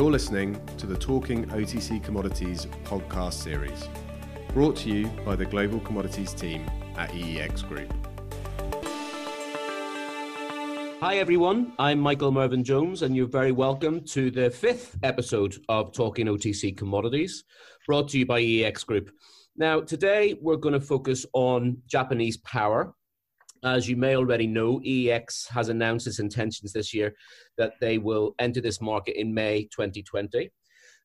You're listening to the Talking OTC Commodities podcast series, brought to you by the Global Commodities team at EEX Group. Hi, everyone. I'm Michael Mervyn Jones, and you're very welcome to the fifth episode of Talking OTC Commodities, brought to you by EEX Group. Now, today we're going to focus on Japanese power. As you may already know, EEX has announced its intentions this year that they will enter this market in May 2020.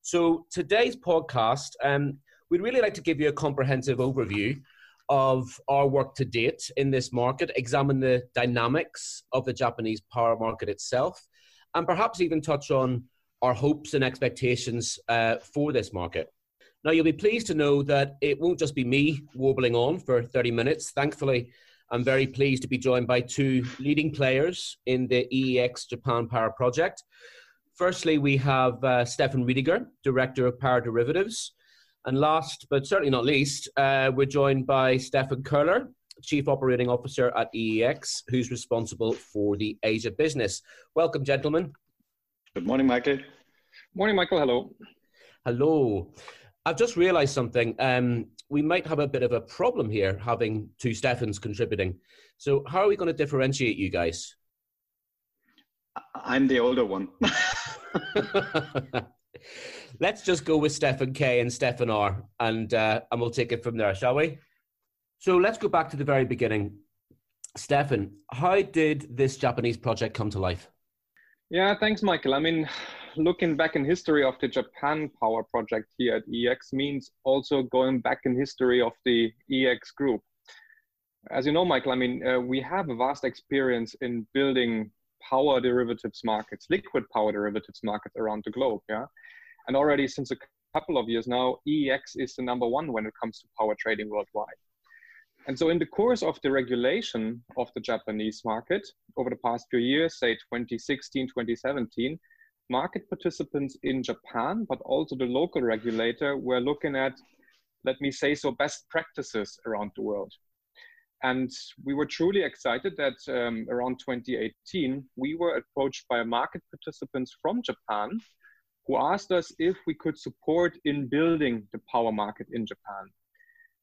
So, today's podcast, um, we'd really like to give you a comprehensive overview of our work to date in this market, examine the dynamics of the Japanese power market itself, and perhaps even touch on our hopes and expectations uh, for this market. Now, you'll be pleased to know that it won't just be me warbling on for 30 minutes. Thankfully, I'm very pleased to be joined by two leading players in the EEX Japan Power Project. Firstly, we have uh, Steffen Riediger, Director of Power Derivatives. And last, but certainly not least, uh, we're joined by Steffen Köhler, Chief Operating Officer at EEX, who's responsible for the Asia business. Welcome, gentlemen. Good morning, Michael. Morning, Michael. Hello. Hello. I've just realized something. Um, we might have a bit of a problem here having two Steffens contributing. So, how are we going to differentiate you guys? I'm the older one. Let's just go with Steffen K and Steffen R, and uh, and we'll take it from there, shall we? So let's go back to the very beginning. Steffen, how did this Japanese project come to life? Yeah, thanks, Michael. I mean, looking back in history of the Japan Power Project here at EEX means also going back in history of the EEX group. As you know, Michael, I mean, uh, we have a vast experience in building power derivatives markets, liquid power derivatives markets around the globe. Yeah, and already since a couple of years now, EEX is the number one when it comes to power trading worldwide. And so, in the course of the regulation of the Japanese market over the past few years, say 2016, 2017, market participants in Japan, but also the local regulator, were looking at, let me say so, best practices around the world. And we were truly excited that um, around 2018, we were approached by market participants from Japan who asked us if we could support in building the power market in Japan.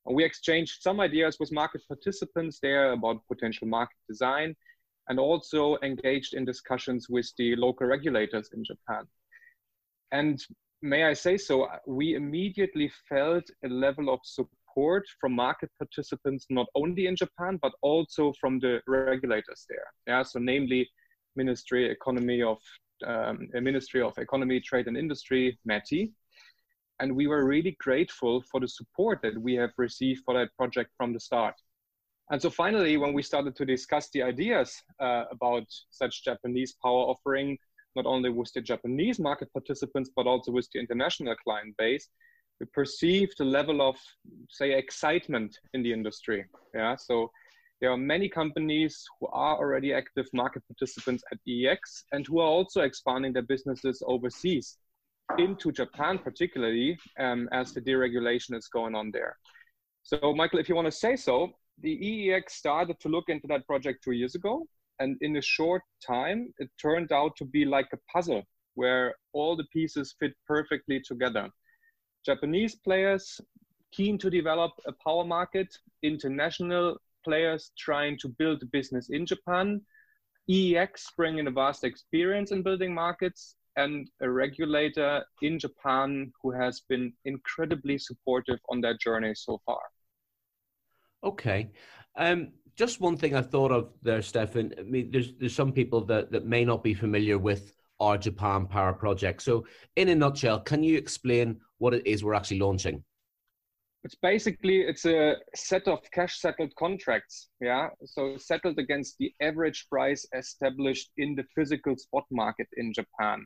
And we exchanged some ideas with market participants there about potential market design and also engaged in discussions with the local regulators in Japan. And may I say so, we immediately felt a level of support from market participants, not only in Japan, but also from the regulators there. Yeah, so namely Ministry Economy of um, Ministry of Economy, Trade and Industry, METI. And we were really grateful for the support that we have received for that project from the start. And so finally, when we started to discuss the ideas uh, about such Japanese power offering, not only with the Japanese market participants, but also with the international client base, we perceived a level of, say, excitement in the industry. Yeah, so there are many companies who are already active market participants at EEX and who are also expanding their businesses overseas into Japan, particularly um, as the deregulation is going on there. So, Michael, if you want to say so, the EEX started to look into that project two years ago. And in a short time, it turned out to be like a puzzle where all the pieces fit perfectly together. Japanese players keen to develop a power market, international players trying to build a business in Japan, EEX bringing a vast experience in building markets, and a regulator in Japan who has been incredibly supportive on that journey so far. Okay. Um, just one thing I thought of there, Steffen. I mean, there's there's some people that, that may not be familiar with our Japan Power Project. So, in a nutshell, can you explain what it is we're actually launching? it's basically it's a set of cash settled contracts yeah so settled against the average price established in the physical spot market in japan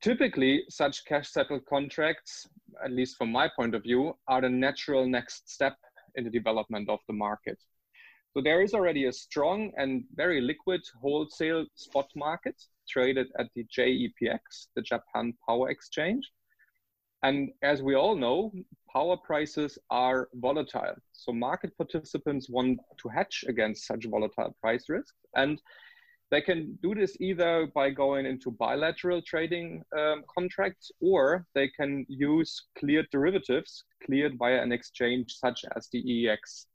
typically such cash settled contracts at least from my point of view are the natural next step in the development of the market so there is already a strong and very liquid wholesale spot market traded at the JEPX, the Japan Power Exchange, and as we all know, power prices are volatile. So market participants want to hedge against such volatile price risks. And they can do this either by going into bilateral trading um, contracts or they can use cleared derivatives cleared via an exchange such as the EEX.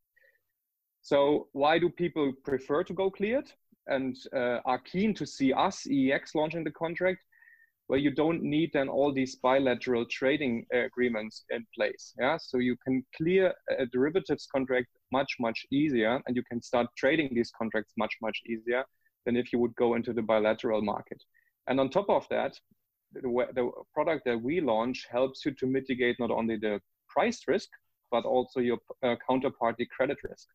So why do people prefer to go cleared and uh, are keen to see us, EEX, launching the contract? where you don't need then all these bilateral trading uh, agreements in place. Yeah, so you can clear a derivatives contract much much easier, and you can start trading these contracts much much easier than if you would go into the bilateral market. And on top of that, the, the product that we launch helps you to mitigate not only the price risk but also your uh, counterparty credit risk.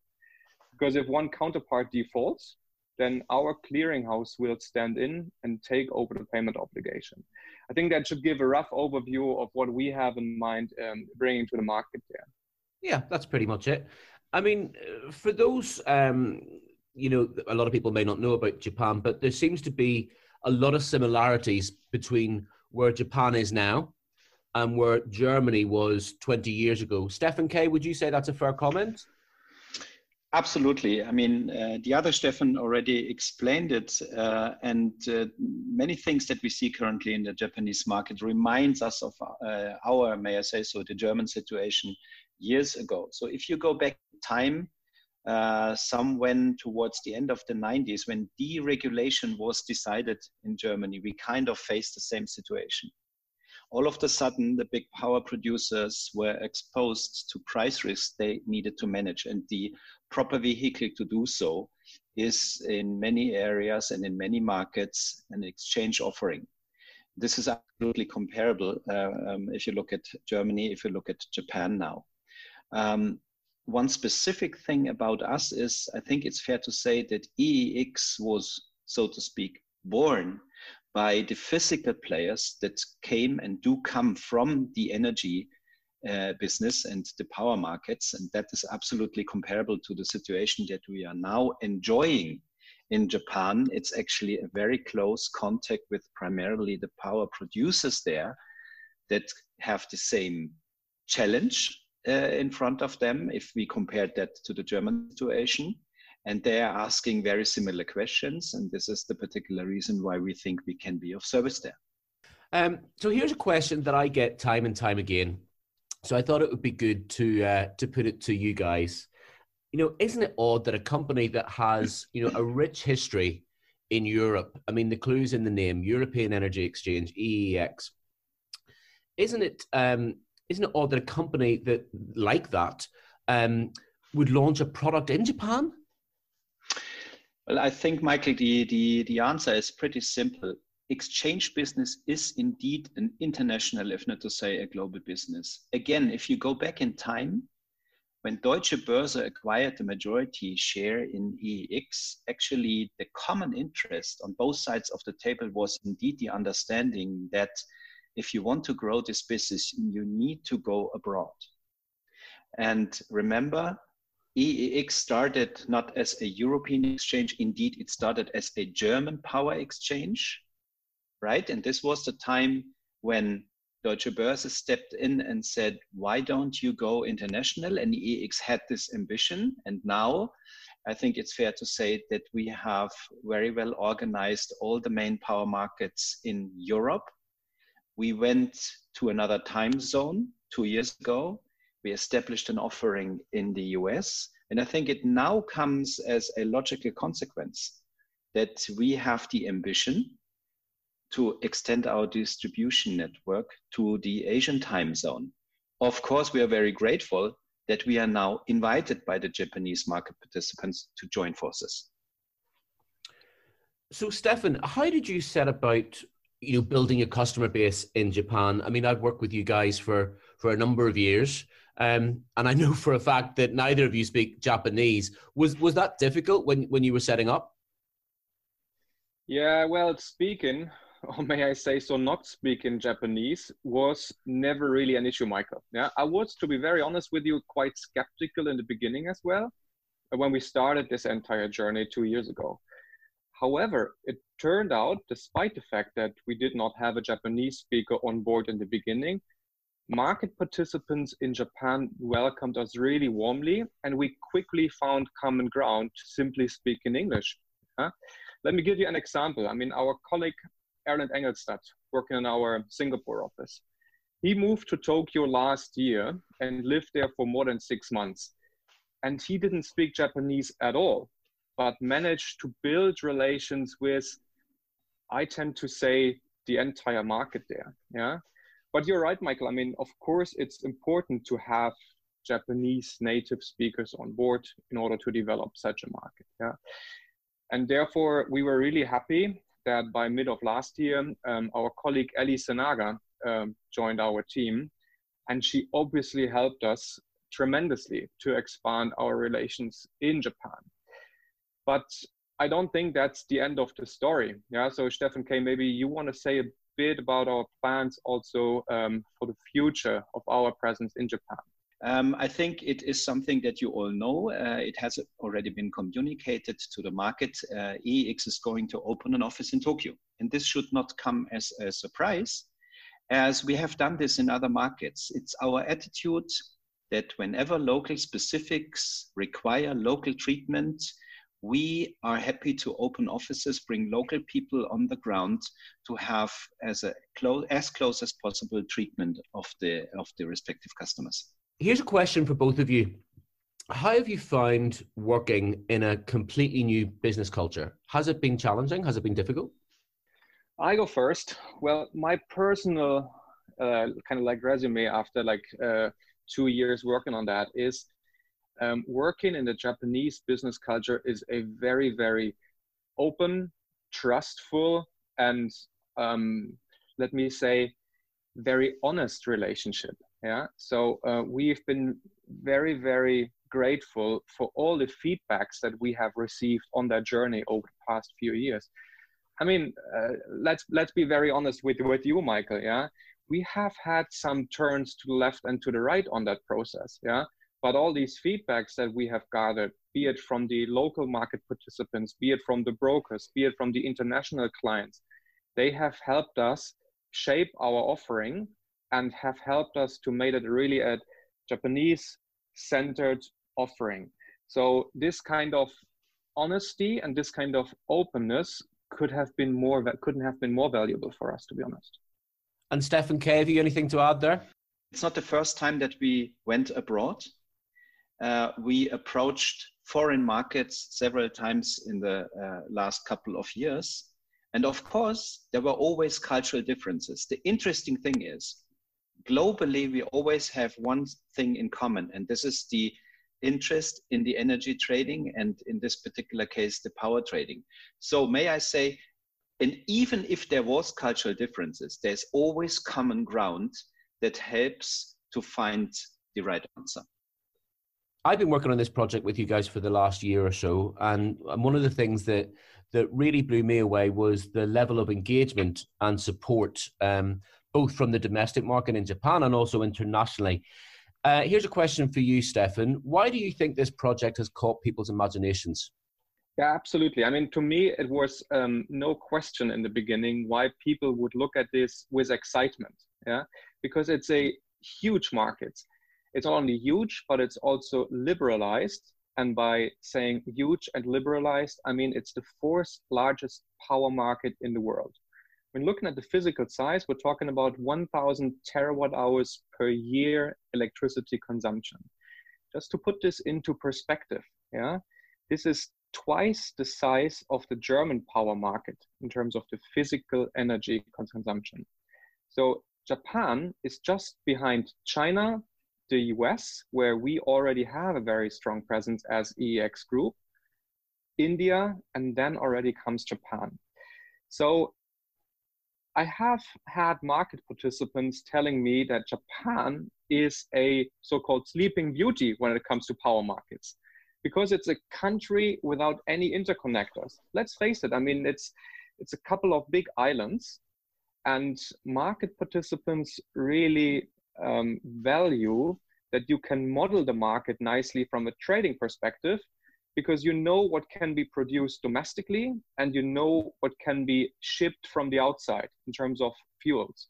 Because if one counterpart defaults, then our clearinghouse will stand in and take over the payment obligation. I think that should give a rough overview of what we have in mind um, bringing to the market there. Yeah, that's pretty much it. I mean, for those, um, you know, a lot of people may not know about Japan, but there seems to be a lot of similarities between where Japan is now and where Germany was 20 years ago. Steffen K, would you say that's a fair comment? Absolutely. I mean, uh, the other Steffen already explained it, uh, and uh, many things that we see currently in the Japanese market reminds us of uh, our, may I say so, the German situation years ago. So if you go back time, uh, some went towards the end of the 90s when deregulation was decided in Germany, we kind of faced the same situation. All of a sudden the big power producers were exposed to price risks they needed to manage. And the proper vehicle to do so is in many areas and in many markets an exchange offering. This is absolutely comparable uh, um, if you look at germany if you look at japan now. Um, one specific thing about us is i think it's fair to say that eex was so to speak born by the physical players that came and do come from the energy uh, business and the power markets. And that is absolutely comparable to the situation that we are now enjoying in Japan. It's actually a very close contact with primarily the power producers there that have the same challenge in front of them if we compare that to the German situation. And they are asking very similar questions and this is the particular reason why we think we can be of service there. Um, so here's a question that i get time and time again. So i thought it would be good to uh, to put it to you guys. You know isn't it odd that a company that has you know a rich history in europe i mean the clues in the name european energy exchange eex isn't it um, isn't it odd that a company that like that um, would launch a product in japan well, I think, Michael, the, the, the answer is pretty simple. Exchange business is indeed an international, if not to say a global business. Again, if you go back in time, when Deutsche Börse acquired the majority share in EEX, actually the common interest on both sides of the table was indeed the understanding that if you want to grow this business, you need to go abroad. And remember, EEX started not as a European exchange. Indeed, it started as a German power exchange, right? And this was the time when Deutsche Börse stepped in and said, why don't you go international? And EEX had this ambition. And now I think it's fair to say that we have very well organized all the main power markets in Europe. We went to another time zone two years ago we established an offering in the US. And I think it now comes as a logical consequence that we have the ambition to extend our distribution network to the Asian time zone. Of course, we are very grateful that we are now invited by the Japanese market participants to join forces. So, Steffen, how did you set about you know building a customer base in Japan? I mean, I've worked with you guys for for a number of years. Um, and I know for a fact that neither of you speak Japanese. Was was that difficult when when you were setting up? Yeah, well, speaking, or may I say so, not speaking Japanese was never really an issue, Michael. Yeah, I was, to be very honest with you, quite skeptical in the beginning as well, when we started this entire journey two years ago. However, it turned out, despite the fact that we did not have a Japanese speaker on board in the beginning, market participants in Japan welcomed us really warmly, and we quickly found common ground to simply speak in English. Huh? Let me give you an example. I mean, our colleague Erland Engelstad, working in our Singapore office, he moved to Tokyo last year and lived there for more than six months. And he didn't speak Japanese at all, but manage to build relations with, I tend to say, the entire market there. Yeah. But you're right, Michael. I mean, of course, it's important to have Japanese native speakers on board in order to develop such a market. Yeah. And therefore, we were really happy that by mid of last year, um, our colleague Ellie Senaga um, joined our team. And she obviously helped us tremendously to expand our relations in Japan. But I don't think that's the end of the story. Yeah. So Steffen K, maybe you want to say a bit about our plans also um, for the future of our presence in Japan. Um, I think it is something that you all know. Uh, it has already been communicated to the market. Uh, EEX is going to open an office in Tokyo. And this should not come as a surprise, as we have done this in other markets. It's our attitude that whenever local specifics require local treatment, we are happy to open offices, bring local people on the ground to have as a close as close as possible treatment of the of the respective customers. Here's a question for both of you. How have you found working in a completely new business culture? Has it been challenging? Has it been difficult? I go first. Well, my personal uh, kind of like resume after like uh, two years working on that is um, working in the Japanese business culture is a very, very open, trustful, and um, let me say, very honest relationship. Yeah. So uh, we've been very, very grateful for all the feedbacks that we have received on that journey over the past few years. I mean, uh, let's let's be very honest with with you, Michael. Yeah, we have had some turns to the left and to the right on that process. Yeah, but all these feedbacks that we have gathered, be it from the local market participants, be it from the brokers, be it from the international clients, they have helped us shape our offering and have helped us to make it really a Japanese centered offering. So this kind of honesty and this kind of openness could have been more couldn't have been more valuable for us to be honest. And Steffen K, have you anything to add there? It's not the first time that we went abroad uh, we approached foreign markets several times in the uh, last couple of years. And of course, there were always cultural differences. The interesting thing is, globally, we always have one thing in common, and this is the interest in the energy trading, and in this particular case, the power trading. So, may I say, and even if there was cultural differences, there's always common ground that helps to find the right answer. I've been working on this project with you guys for the last year or so, and one of the things that that really blew me away was the level of engagement and support, um, both from the domestic market in Japan and also internationally. Uh, here's a question for you, Steffen. Why do you think this project has caught people's imaginations? Yeah, absolutely. I mean, to me, it was um, no question in the beginning why people would look at this with excitement. Yeah, because it's a huge market it's not only huge, but it's also liberalized. And by saying huge and liberalized, I mean it's the fourth largest power market in the world. When looking at the physical size, we're talking about 1,000 terawatt hours per year electricity consumption. Just to put this into perspective, yeah, this is twice the size of the German power market in terms of the physical energy consumption. So Japan is just behind China, the US, where we already have a very strong presence as EEX Group, India, and then already comes Japan. So I have had market participants telling me that Japan is a so called sleeping beauty when it comes to power markets because it's a country without any interconnectors. Let's face it, I mean, it's, it's a couple of big islands, and market participants really um, value that you can model the market nicely from a trading perspective because you know what can be produced domestically and you know what can be shipped from the outside in terms of fuels.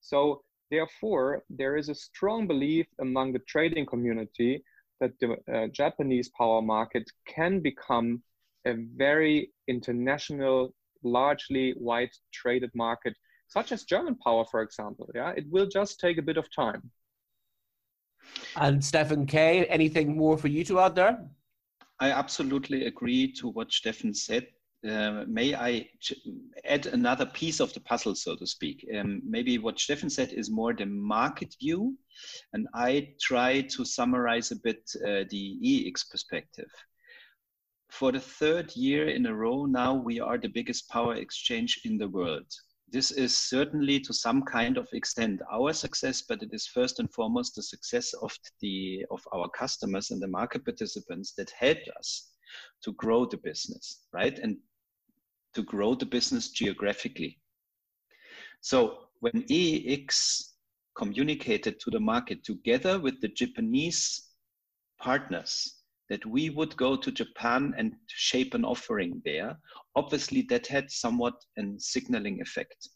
So, therefore, there is a strong belief among the trading community that the uh, Japanese power market can become a very international, largely wide traded market, such as German power, for example. Yeah, it will just take a bit of time. And Steffen K, anything more for you to add there? I absolutely agree to what Steffen said. Uh, may I add another piece of the puzzle, so to speak? Um, maybe what Steffen said is more the market view, and I try to summarize a bit uh, the EEX perspective. For the third year in a row now, we are the biggest power exchange in the world this is certainly to some kind of extent our success, but it is first and foremost the success of the of our customers and the market participants that helped us to grow the business, right? And to grow the business geographically. So when EEX communicated to the market together with the Japanese partners that we would go to Japan and shape an offering there, obviously that had somewhat a signaling effect.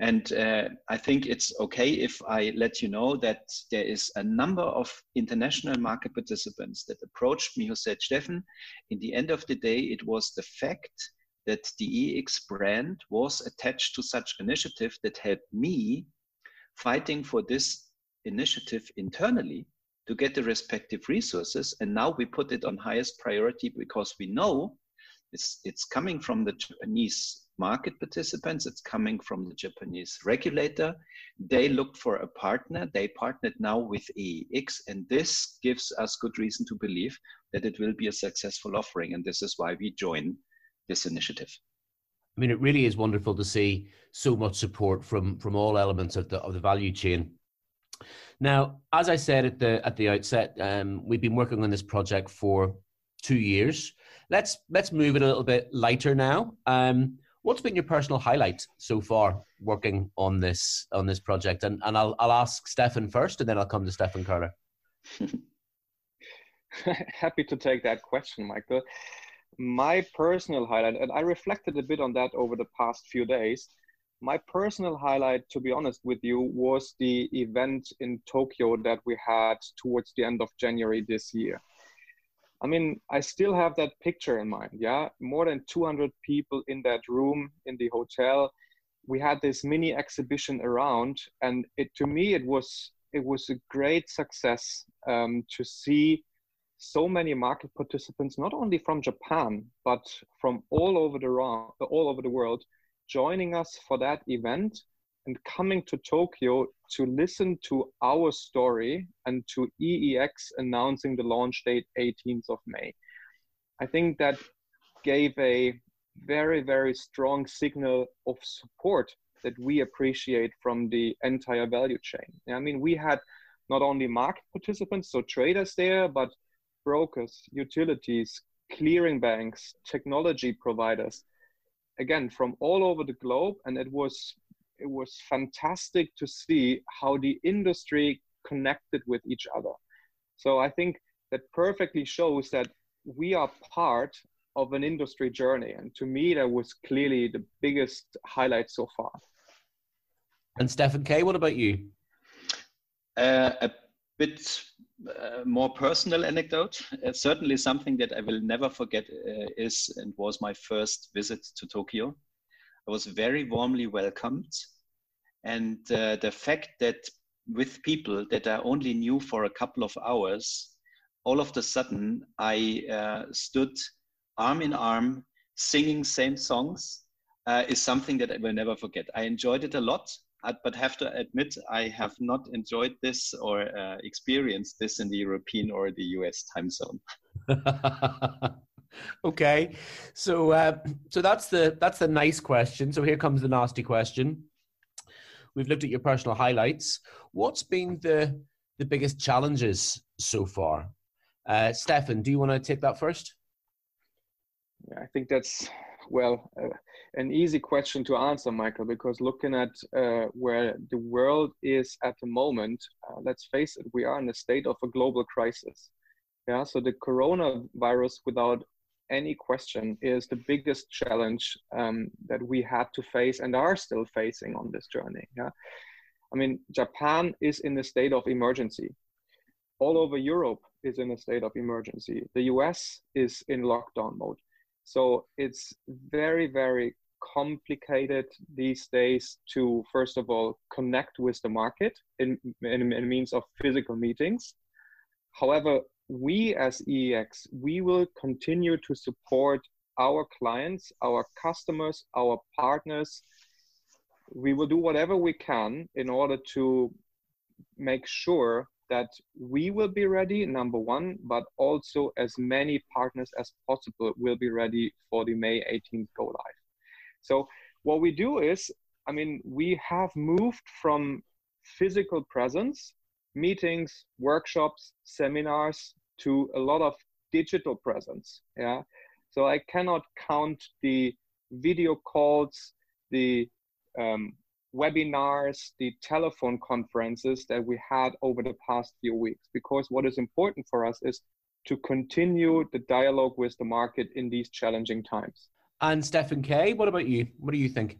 And uh, I think it's okay if I let you know that there is a number of international market participants that approached me who said, Steffen, in the end of the day, it was the fact that the EEX brand was attached to such initiative that helped me fighting for this initiative internally to get the respective resources. And now we put it on highest priority because we know it's, it's coming from the Japanese market participants, it's coming from the Japanese regulator. They looked for a partner. They partnered now with EEX, and this gives us good reason to believe that it will be a successful offering. And this is why we join this initiative. I mean, it really is wonderful to see so much support from from all elements of the of the value chain now, as I said at the at the outset, um, we've been working on this project for two years. Let's let's move it a little bit lighter now. Um, what's been your personal highlight so far working on this on this project? And and I'll I'll ask Steffen first, and then I'll come to Steffen Carter. Happy to take that question, Michael. My personal highlight, and I reflected a bit on that over the past few days my personal highlight, to be honest with you, was the event in Tokyo that we had towards the end of January this year. I mean, I still have that picture in mind. Yeah, more than 200 people in that room in the hotel. We had this mini exhibition around, and it to me it was it was a great success um, to see so many market participants, not only from Japan but from all over the all over the world, joining us for that event and coming to Tokyo to listen to our story and to EEX announcing the launch date 18th of May. I think that gave a very, very strong signal of support that we appreciate from the entire value chain. I mean, we had not only market participants, so traders there, but brokers, utilities, clearing banks, technology providers, again from all over the globe and it was it was fantastic to see how the industry connected with each other. So i think that perfectly shows that we are part of an industry journey and to me that was clearly the biggest highlight so far. And steffen k what about you? Uh, a bit uh, more personal anecdote. Uh, certainly, something that I will never forget uh, is and was my first visit to Tokyo. I was very warmly welcomed, and uh, the fact that with people that I only knew for a couple of hours, all of a sudden I uh, stood arm in arm singing same songs uh, is something that I will never forget. I enjoyed it a lot but have to admit I have not enjoyed this or uh, experienced this in the European or the US time zone. okay, so uh, so that's the that's the nice question. So here comes the nasty question. We've looked at your personal highlights. What's been the the biggest challenges so far? Uh, Steffen, do you want to take that first? Yeah, I think that's well uh, an easy question to answer, Michael, because looking at uh, where the world is at the moment, uh, let's face it, we are in a state of a global crisis. Yeah, so the coronavirus, without any question, is the biggest challenge um, that we had to face and are still facing on this journey. Yeah, I mean, Japan is in a state of emergency. All over Europe is in a state of emergency. The US is in lockdown mode. So it's very, very complicated these days to, first of all, connect with the market in, in, in means of physical meetings. However, we as EEX, we will continue to support our clients, our customers, our partners. We will do whatever we can in order to make sure that we will be ready, number one, but also as many partners as possible will be ready for the May 18th go live. So, what we do is, I mean, we have moved from physical presence, meetings, workshops, seminars, to a lot of digital presence. Yeah. So, I cannot count the video calls, the um, webinars, the telephone conferences that we had over the past few weeks. Because what is important for us is to continue the dialogue with the market in these challenging times. And Steffen K, what about you? What do you think?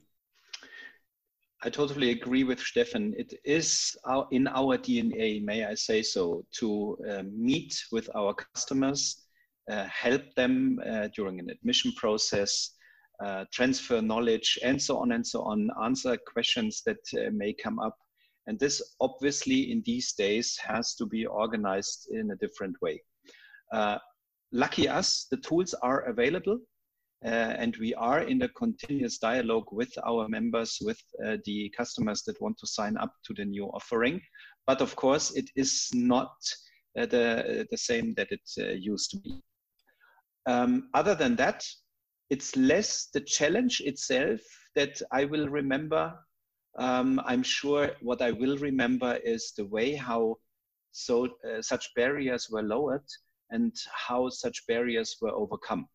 I totally agree with Steffen. It is in our DNA, may I say so, to uh, meet with our customers, uh, help them uh, during an admission process, uh, transfer knowledge, and so on and so on, answer questions that uh, may come up. And this obviously in these days has to be organized in a different way. Uh, lucky us, the tools are available. Uh, and we are in a continuous dialogue with our members, with uh, the customers that want to sign up to the new offering. But of course, it is not uh, the, the same that it used to be. Um, other than that, it's less the challenge itself that I will remember. Um, I'm sure what I will remember is the way how so uh, such barriers were lowered and how such barriers were overcome.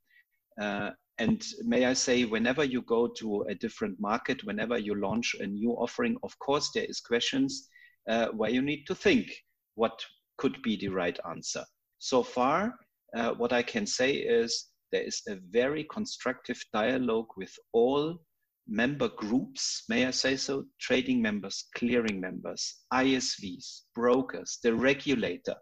Uh, and may I say, whenever you go to a different market, whenever you launch a new offering, of course there is questions uh, where you need to think what could be the right answer. So far, uh, what I can say is there is a very constructive dialogue with all member groups, may I say so, trading members, clearing members, ISVs, brokers, the regulator,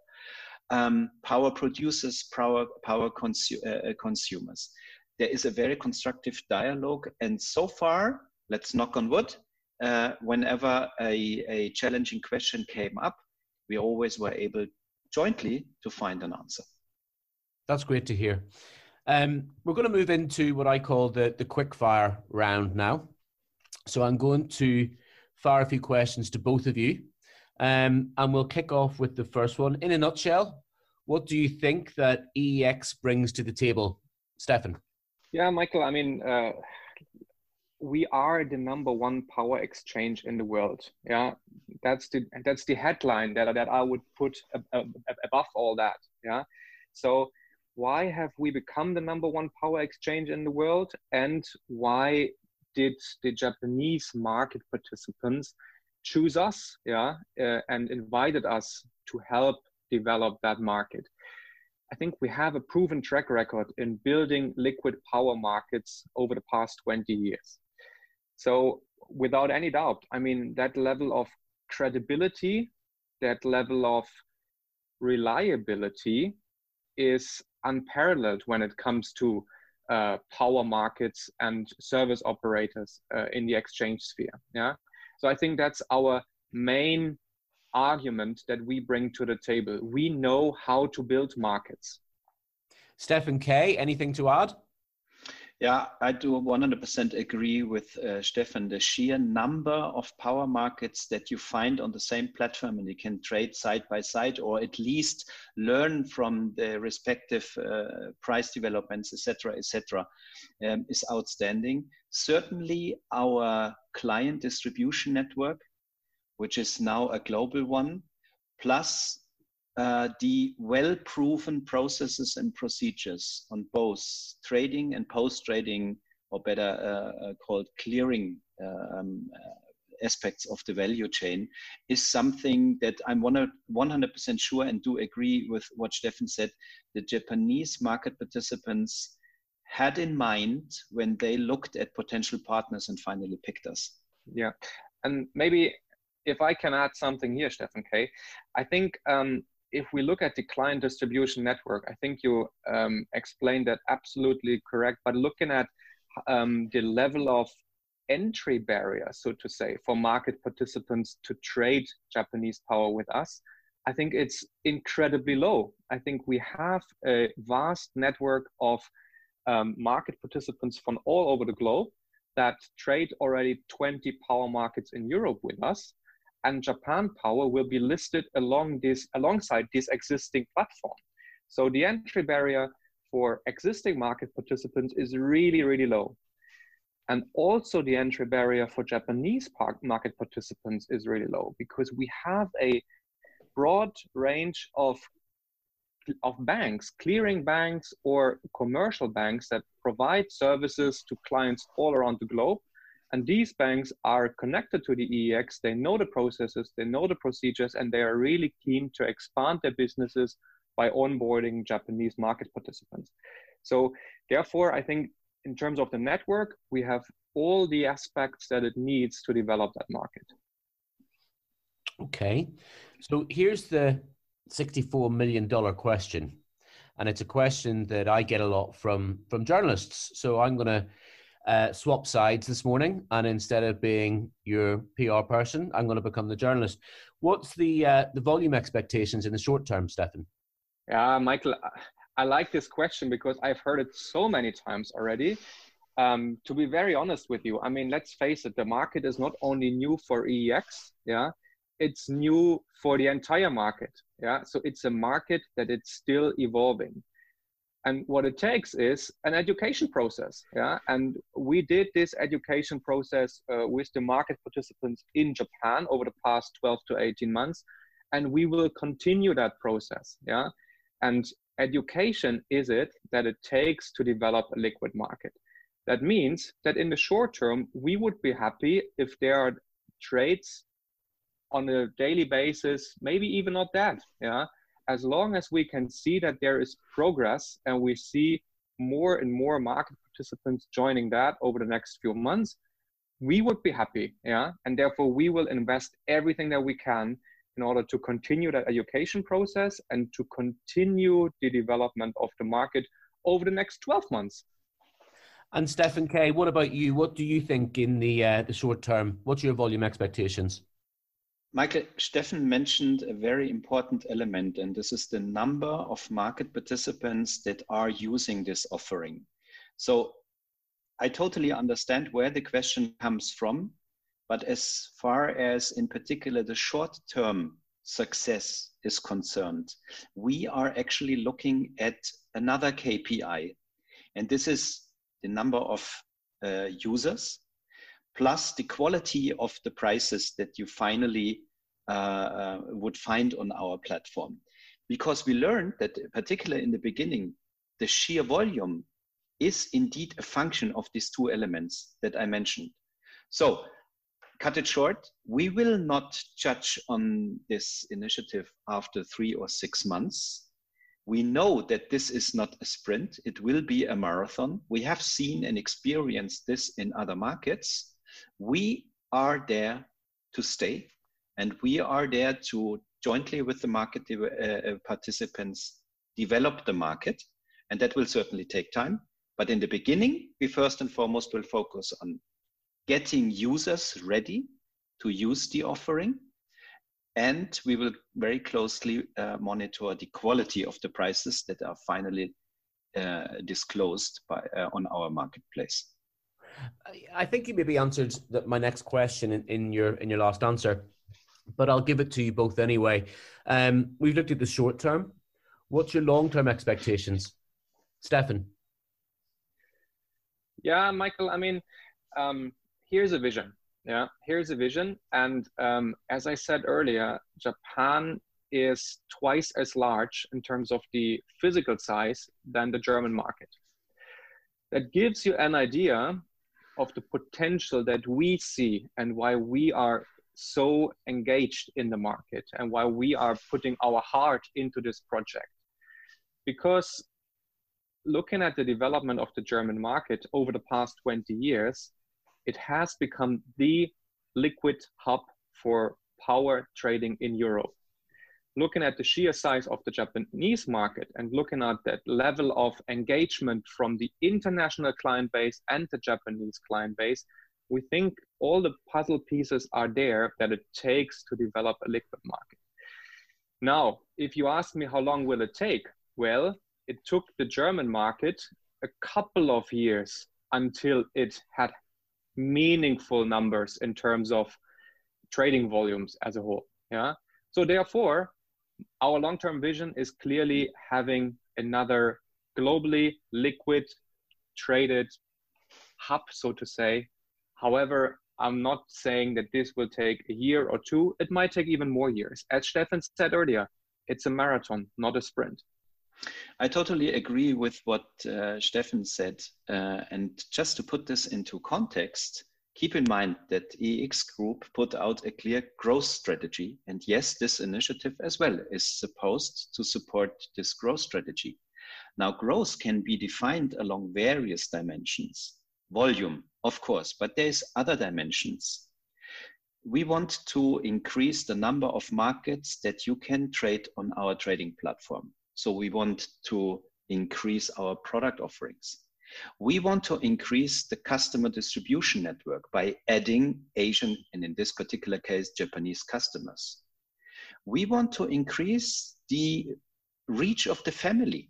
um, power producers, power, power consu uh, uh, consumers. There is a very constructive dialogue. And so far, let's knock on wood, uh, whenever a, a challenging question came up, we always were able jointly to find an answer. That's great to hear. Um, we're going to move into what I call the, the quick fire round now. So I'm going to fire a few questions to both of you. Um, and we'll kick off with the first one. In a nutshell, what do you think that EEX brings to the table? Steffen? Yeah, Michael, I mean, uh, we are the number one power exchange in the world. Yeah, that's the that's the headline that that I would put above all that. Yeah, so why have we become the number one power exchange in the world and why did the japanese market participants choose us yeah uh, and invited us to help develop that market i think we have a proven track record in building liquid power markets over the past 20 years so without any doubt i mean that level of credibility that level of reliability is unparalleled when it comes to uh, power markets and service operators uh, in the exchange sphere. Yeah, so I think that's our main argument that we bring to the table. We know how to build markets. Steffen K, anything to add? Yeah, I do 100% agree with uh, Steffen. The sheer number of power markets that you find on the same platform and you can trade side by side or at least learn from the respective uh, price developments, etc., etc., um, is outstanding. Certainly, our client distribution network, which is now a global one, plus uh, the well-proven processes and procedures on both trading and post-trading, or better uh, uh called clearing um, uh, aspects of the value chain, is something that I'm 100% sure and do agree with what Steffen said. The Japanese market participants had in mind when they looked at potential partners and finally picked us. Yeah, and maybe if I can add something here, Steffen K, I think um, if we look at the client distribution network, I think you um, explained that absolutely correct. But looking at um, the level of entry barrier, so to say, for market participants to trade Japanese power with us, I think it's incredibly low. I think we have a vast network of um, market participants from all over the globe that trade already 20 power markets in Europe with us and Japan Power will be listed along this alongside this existing platform. So the entry barrier for existing market participants is really, really low. And also the entry barrier for Japanese market participants is really low because we have a broad range of, of banks, clearing banks or commercial banks that provide services to clients all around the globe and these banks are connected to the EEX. They know the processes, they know the procedures, and they are really keen to expand their businesses by onboarding Japanese market participants. So, therefore, I think in terms of the network, we have all the aspects that it needs to develop that market. Okay. So, here's the $64 million question. And it's a question that I get a lot from, from journalists. So, I'm going to uh, swap sides this morning, and instead of being your PR person, I'm going to become the journalist. What's the uh, the volume expectations in the short term, Steffen? Yeah, Michael, I like this question because I've heard it so many times already. Um, to be very honest with you, I mean, let's face it, the market is not only new for EEX, yeah, it's new for the entire market, yeah. So it's a market that it's still evolving and what it takes is an education process yeah? And we did this education process uh, with the market participants in japan over the past 12 to 18 months and we will continue that process yeah? And education is it that it takes to develop a liquid market. That means that in the short term we would be happy if there are trades on a daily basis maybe even not that yeah as long as we can see that there is progress and we see more and more market participants joining that over the next few months, we would be happy. Yeah. And therefore, we will invest everything that we can in order to continue that education process and to continue the development of the market over the next 12 months. And Steffen K, what about you? What do you think in the uh, the short term? What's your volume expectations? Michael, Steffen mentioned a very important element, and this is the number of market participants that are using this offering. So I totally understand where the question comes from, but as far as in particular the short term success is concerned, we are actually looking at another KPI, and this is the number of uh, users plus the quality of the prices that you finally uh, uh, would find on our platform. Because we learned that, particularly in the beginning, the sheer volume is indeed a function of these two elements that I mentioned. So, cut it short, we will not judge on this initiative after three or six months. We know that this is not a sprint, it will be a marathon. We have seen and experienced this in other markets. We are there to stay. And we are there to jointly with the market uh, uh, participants develop the market. And that will certainly take time. But in the beginning, we first and foremost will focus on getting users ready to use the offering. And we will very closely uh, monitor the quality of the prices that are finally uh, disclosed by uh, on our marketplace. I think you maybe answered my next question in, in your in your last answer, but I'll give it to you both anyway. Um, we've looked at the short term. What's your long term expectations, Steffen? Yeah, Michael. I mean, um, here's a vision. Yeah, here's a vision, and um, as I said earlier, Japan is twice as large in terms of the physical size than the German market. That gives you an idea of the potential that we see and why we are so engaged in the market and why we are putting our heart into this project. Because looking at the development of the German market over the past 20 years, it has become the liquid hub for power trading in Europe looking at the sheer size of the Japanese market and looking at that level of engagement from the international client base and the Japanese client base, we think all the puzzle pieces are there that it takes to develop a liquid market. Now, if you ask me how long will it take? Well, it took the German market a couple of years until it had meaningful numbers in terms of trading volumes as a whole. Yeah. So therefore, our long-term vision is clearly having another globally liquid traded hub, so to say. However, I'm not saying that this will take a year or two. It might take even more years. As Steffen said earlier, it's a marathon, not a sprint. I totally agree with what uh, Steffen said. Uh, and just to put this into context, Keep in mind that EEX Group put out a clear growth strategy. And yes, this initiative as well is supposed to support this growth strategy. Now, growth can be defined along various dimensions. Volume, of course, but there's other dimensions. We want to increase the number of markets that you can trade on our trading platform. So we want to increase our product offerings. We want to increase the customer distribution network by adding Asian, and in this particular case, Japanese customers. We want to increase the reach of the family.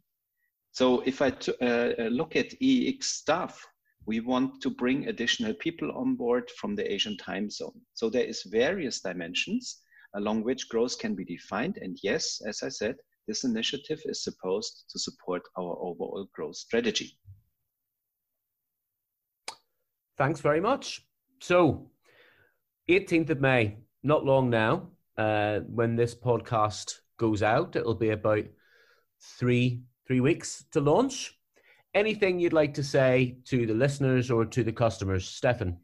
So if I uh, uh, look at EEX staff, we want to bring additional people on board from the Asian time zone. So there is various dimensions along which growth can be defined. And yes, as I said, this initiative is supposed to support our overall growth strategy. Thanks very much. So, 18th of May, not long now, uh, when this podcast goes out, it'll be about three three weeks to launch. Anything you'd like to say to the listeners or to the customers, Steffen?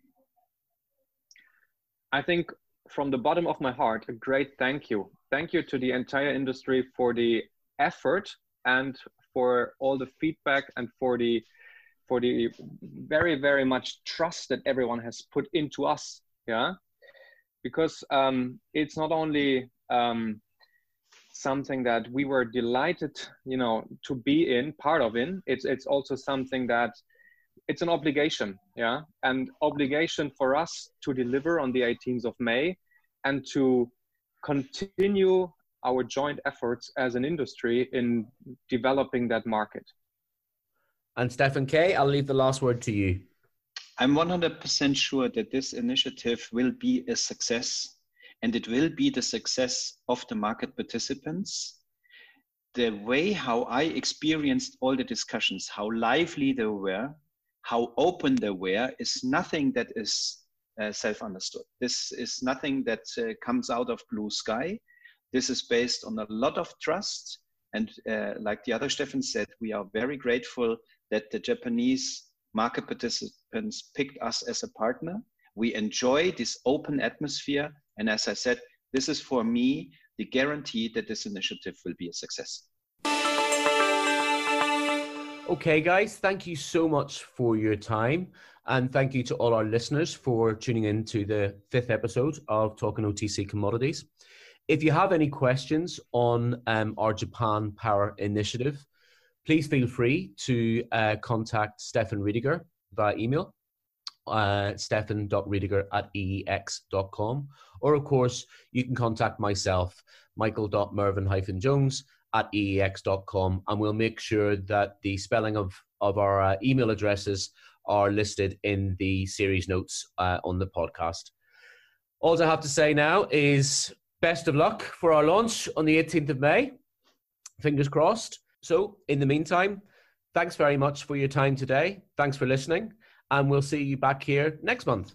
I think from the bottom of my heart, a great thank you. Thank you to the entire industry for the effort and for all the feedback and for the for the very very much trust that everyone has put into us yeah? Because um, it's not only um, something that we were delighted you know to be in part of in it's it's also something that it's an obligation yeah? And obligation for us to deliver on the 18th of may and to continue our joint efforts as an industry in developing that market and Steffen K, I'll leave the last word to you. I'm 100% sure that this initiative will be a success and it will be the success of the market participants. The way how I experienced all the discussions, how lively they were, how open they were, is nothing that is uh, self understood. This is nothing that uh, comes out of blue sky. This is based on a lot of trust. And uh, like the other Steffen said, we are very grateful that the Japanese market participants picked us as a partner. We enjoy this open atmosphere. And as I said, this is for me the guarantee that this initiative will be a success. Okay, guys, thank you so much for your time. And thank you to all our listeners for tuning in to the fifth episode of Talking OTC Commodities. If you have any questions on um, our Japan Power Initiative, please feel free to uh, contact Steffen Riediger via email, uh, steffen.riediger at eex.com. Or, of course, you can contact myself, michael.mervyn-jones at eex.com, and we'll make sure that the spelling of, of our uh, email addresses are listed in the series notes uh, on the podcast. All I have to say now is best of luck for our launch on the 18th of May. Fingers crossed. So, in the meantime, thanks very much for your time today. Thanks for listening, and we'll see you back here next month.